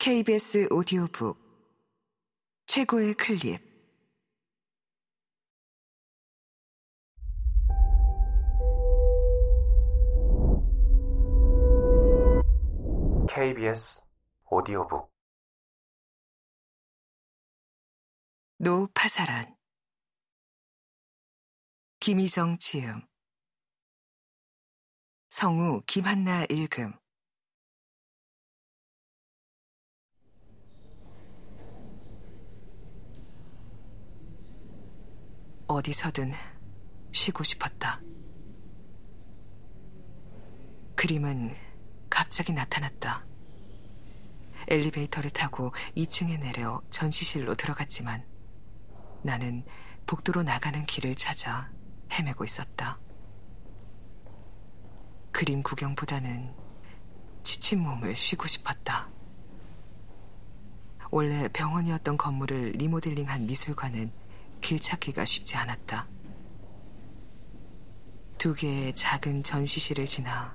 KBS 오디오북. 최고의 클립. KBS 오디오북. 노파사란. 김희정 지음. 성우 김한나 읽음 어디서든 쉬고 싶었다. 그림은 갑자기 나타났다. 엘리베이터를 타고 2층에 내려 전시실로 들어갔지만 나는 복도로 나가는 길을 찾아 헤매고 있었다. 그림 구경보다는 지친 몸을 쉬고 싶었다. 원래 병원이었던 건물을 리모델링한 미술관은 길 찾기가 쉽지 않았다. 두 개의 작은 전시실을 지나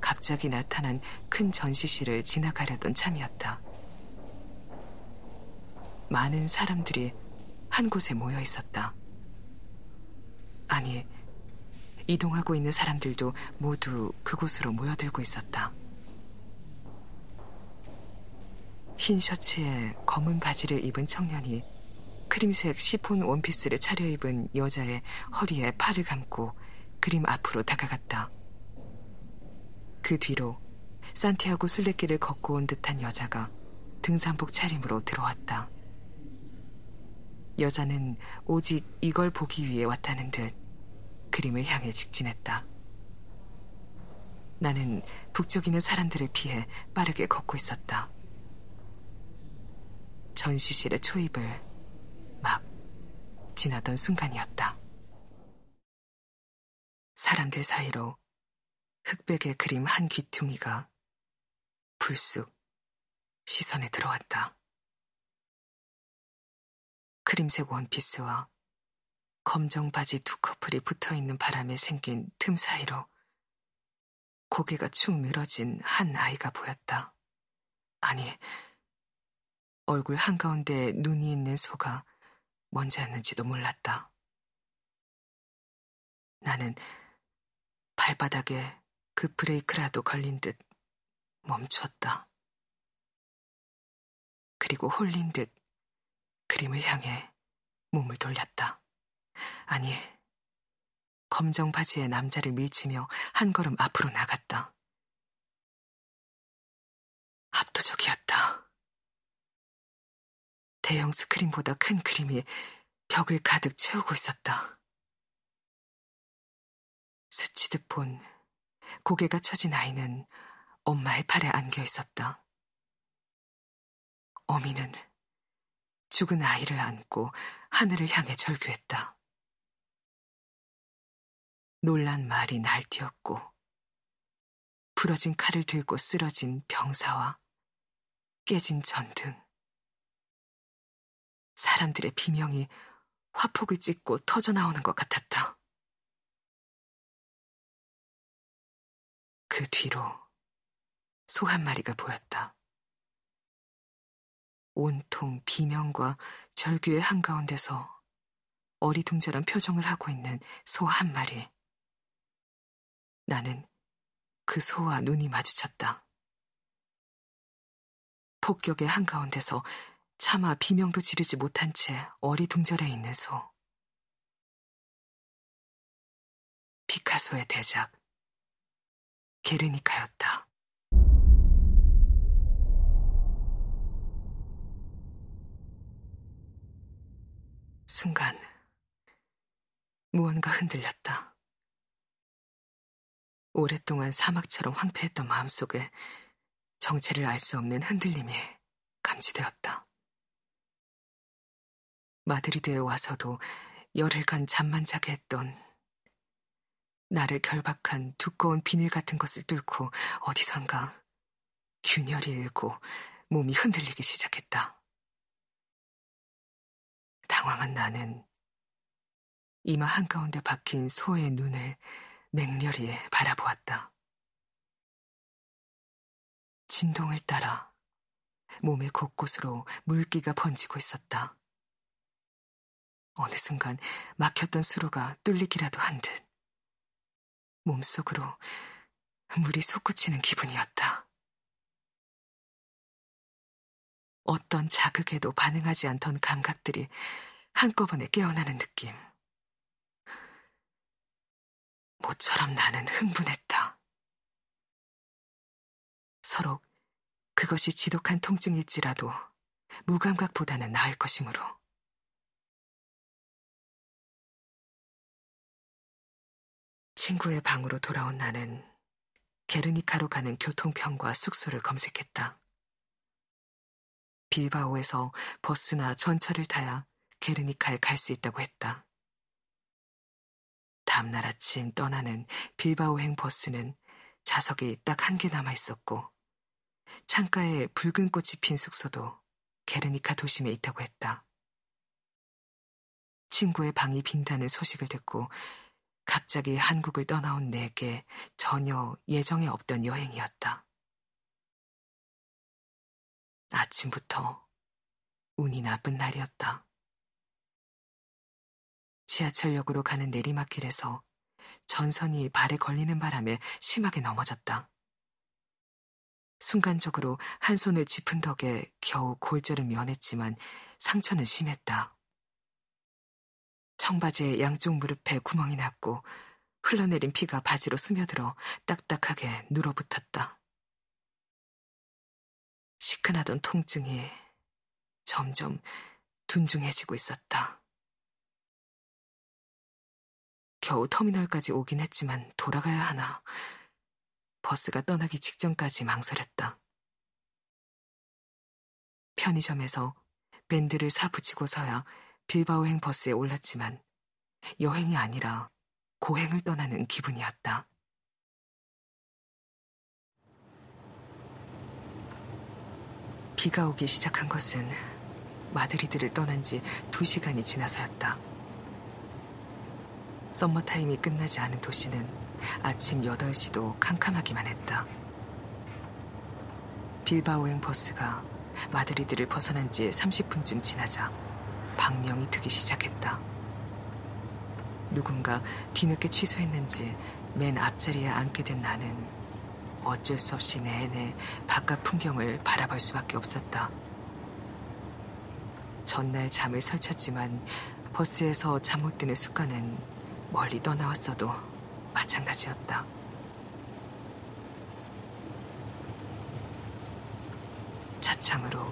갑자기 나타난 큰 전시실을 지나가려던 참이었다. 많은 사람들이 한 곳에 모여 있었다. 아니, 이동하고 있는 사람들도 모두 그곳으로 모여들고 있었다. 흰 셔츠에 검은 바지를 입은 청년이 크림색 시폰 원피스를 차려입은 여자의 허리에 팔을 감고 그림 앞으로 다가갔다. 그 뒤로 산티아고 순례길을 걷고 온 듯한 여자가 등산복 차림으로 들어왔다. 여자는 오직 이걸 보기 위해 왔다는 듯 그림을 향해 직진했다. 나는 북적이는 사람들을 피해 빠르게 걷고 있었다. 전시실의 초입을 막 지나던 순간이었다. 사람들 사이로 흑백의 그림 한 귀퉁이가 불쑥 시선에 들어왔다. 크림색 원피스와 검정 바지 두 커플이 붙어 있는 바람에 생긴 틈 사이로 고개가 축 늘어진 한 아이가 보였다. 아니, 얼굴 한가운데 눈이 있는 소가 뭔지였는지도 몰랐다. 나는 발바닥에 그 브레이크라도 걸린 듯 멈췄다. 그리고 홀린 듯 그림을 향해 몸을 돌렸다. 아니, 검정 바지에 남자를 밀치며 한 걸음 앞으로 나갔다. 압도적이었다. 대형 스크린보다 큰 그림이 벽을 가득 채우고 있었다. 스치듯 본 고개가 처진 아이는 엄마의 팔에 안겨 있었다. 어미는 죽은 아이를 안고 하늘을 향해 절규했다. 놀란 말이 날뛰었고 부러진 칼을 들고 쓰러진 병사와 깨진 전등. 사람들의 비명이 화폭을 찍고 터져나오는 것 같았다. 그 뒤로 소 한 마리가 보였다. 온통 비명과 절규의 한가운데서 어리둥절한 표정을 하고 있는 소 한 마리. 나는 그 소와 눈이 마주쳤다. 폭격의 한가운데서 차마 비명도 지르지 못한 채 어리둥절해 있는 소. 피카소의 대작, 게르니카였다. 순간, 무언가 흔들렸다. 오랫동안 사막처럼 황폐했던 마음속에 정체를 알 수 없는 흔들림이 감지되었다. 마드리드에 와서도 열흘간 잠만 자게 했던 나를 결박한 두꺼운 비닐 같은 것을 뚫고 어디선가 균열이 일고 몸이 흔들리기 시작했다. 당황한 나는 이마 한가운데 박힌 소의 눈을 맹렬히 바라보았다. 진동을 따라 몸의 곳곳으로 물기가 번지고 있었다. 어느 순간 막혔던 수로가 뚫리기라도 한 듯. 몸속으로 물이 솟구치는 기분이었다. 어떤 자극에도 반응하지 않던 감각들이 한꺼번에 깨어나는 느낌. 모처럼 나는 흥분했다. 서로 그것이 지독한 통증일지라도 무감각보다는 나을 것이므로. 친구의 방으로 돌아온 나는 게르니카로 가는 교통편과 숙소를 검색했다. 빌바오에서 버스나 전철을 타야 게르니카에 갈 수 있다고 했다. 다음날 아침 떠나는 빌바오행 버스는 좌석이 딱 한 개 남아 있었고 창가에 붉은 꽃이 핀 숙소도 게르니카 도심에 있다고 했다. 친구의 방이 빈다는 소식을 듣고 갑자기 한국을 떠나온 내게 전혀 예정에 없던 여행이었다. 아침부터 운이 나쁜 날이었다. 지하철역으로 가는 내리막길에서 전선이 발에 걸리는 바람에 심하게 넘어졌다. 순간적으로 한 손을 짚은 덕에 겨우 골절을 면했지만 상처는 심했다. 청바지의 양쪽 무릎에 구멍이 났고 흘러내린 피가 바지로 스며들어 딱딱하게 눌어붙었다. 시큰하던 통증이 점점 둔중해지고 있었다. 겨우 터미널까지 오긴 했지만 돌아가야 하나. 버스가 떠나기 직전까지 망설였다. 편의점에서 밴드를 사 붙이고서야 빌바오행 버스에 올랐지만 여행이 아니라 고행을 떠나는 기분이었다. 비가 오기 시작한 것은 마드리드를 떠난 지 두 시간이 지나서였다. 썸머타임이 끝나지 않은 도시는 아침 8시도 캄캄하기만 했다. 빌바오행 버스가 마드리드를 벗어난 지 30분쯤 지나자 방명이 트기 시작했다. 누군가 뒤늦게 취소했는지 맨 앞자리에 앉게 된 나는 어쩔 수 없이 내내 바깥 풍경을 바라볼 수밖에 없었다. 전날 잠을 설쳤지만 버스에서 잠 못 드는 습관은 멀리 떠나왔어도 마찬가지였다. 차창으로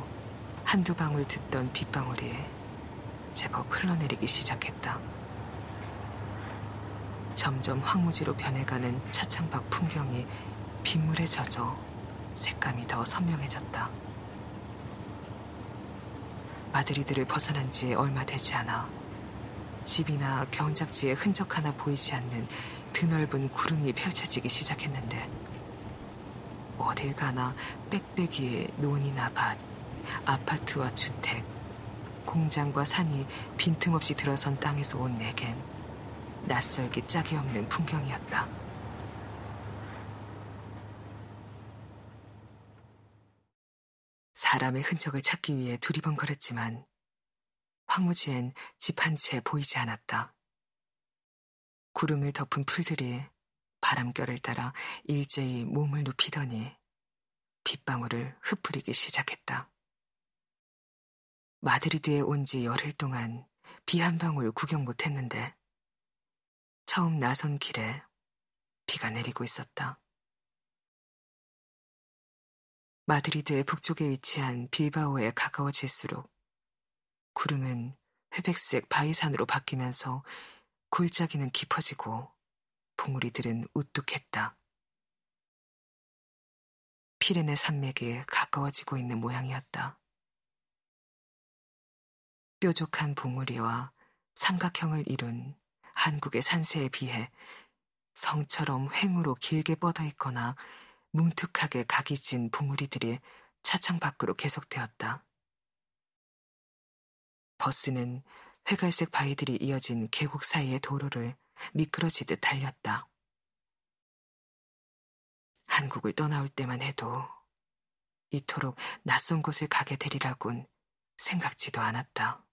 한두 방울 듣던 빗방울이 제법 흘러내리기 시작했다. 점점 황무지로 변해가는 차창 밖 풍경이 빗물에 젖어 색감이 더 선명해졌다. 마드리드를 벗어난 지 얼마 되지 않아 집이나 경작지에 흔적 하나 보이지 않는 드넓은 구름이 펼쳐지기 시작했는데 어딜 가나 빽빽이의 논이나 밭, 아파트와 주택, 공장과 산이 빈틈없이 들어선 땅에서 온 내겐 낯설기 짝이 없는 풍경이었다. 사람의 흔적을 찾기 위해 두리번거렸지만 황무지엔 집 한 채 보이지 않았다. 구름을 덮은 풀들이 바람결을 따라 일제히 몸을 눕히더니 빗방울을 흩뿌리기 시작했다. 마드리드에 온 지 열흘 동안 비 한 방울 구경 못했는데 처음 나선 길에 비가 내리고 있었다. 마드리드의 북쪽에 위치한 빌바오에 가까워질수록 구름은 회백색 바위산으로 바뀌면서 골짜기는 깊어지고 봉우리들은 우뚝했다. 피레네 산맥에 가까워지고 있는 모양이었다. 뾰족한 봉우리와 삼각형을 이룬 한국의 산세에 비해 성처럼 횡으로 길게 뻗어 있거나 뭉툭하게 각이 진 봉우리들이 차창 밖으로 계속되었다. 버스는 회갈색 바위들이 이어진 계곡 사이의 도로를 미끄러지듯 달렸다. 한국을 떠나올 때만 해도 이토록 낯선 곳을 가게 되리라곤 생각지도 않았다.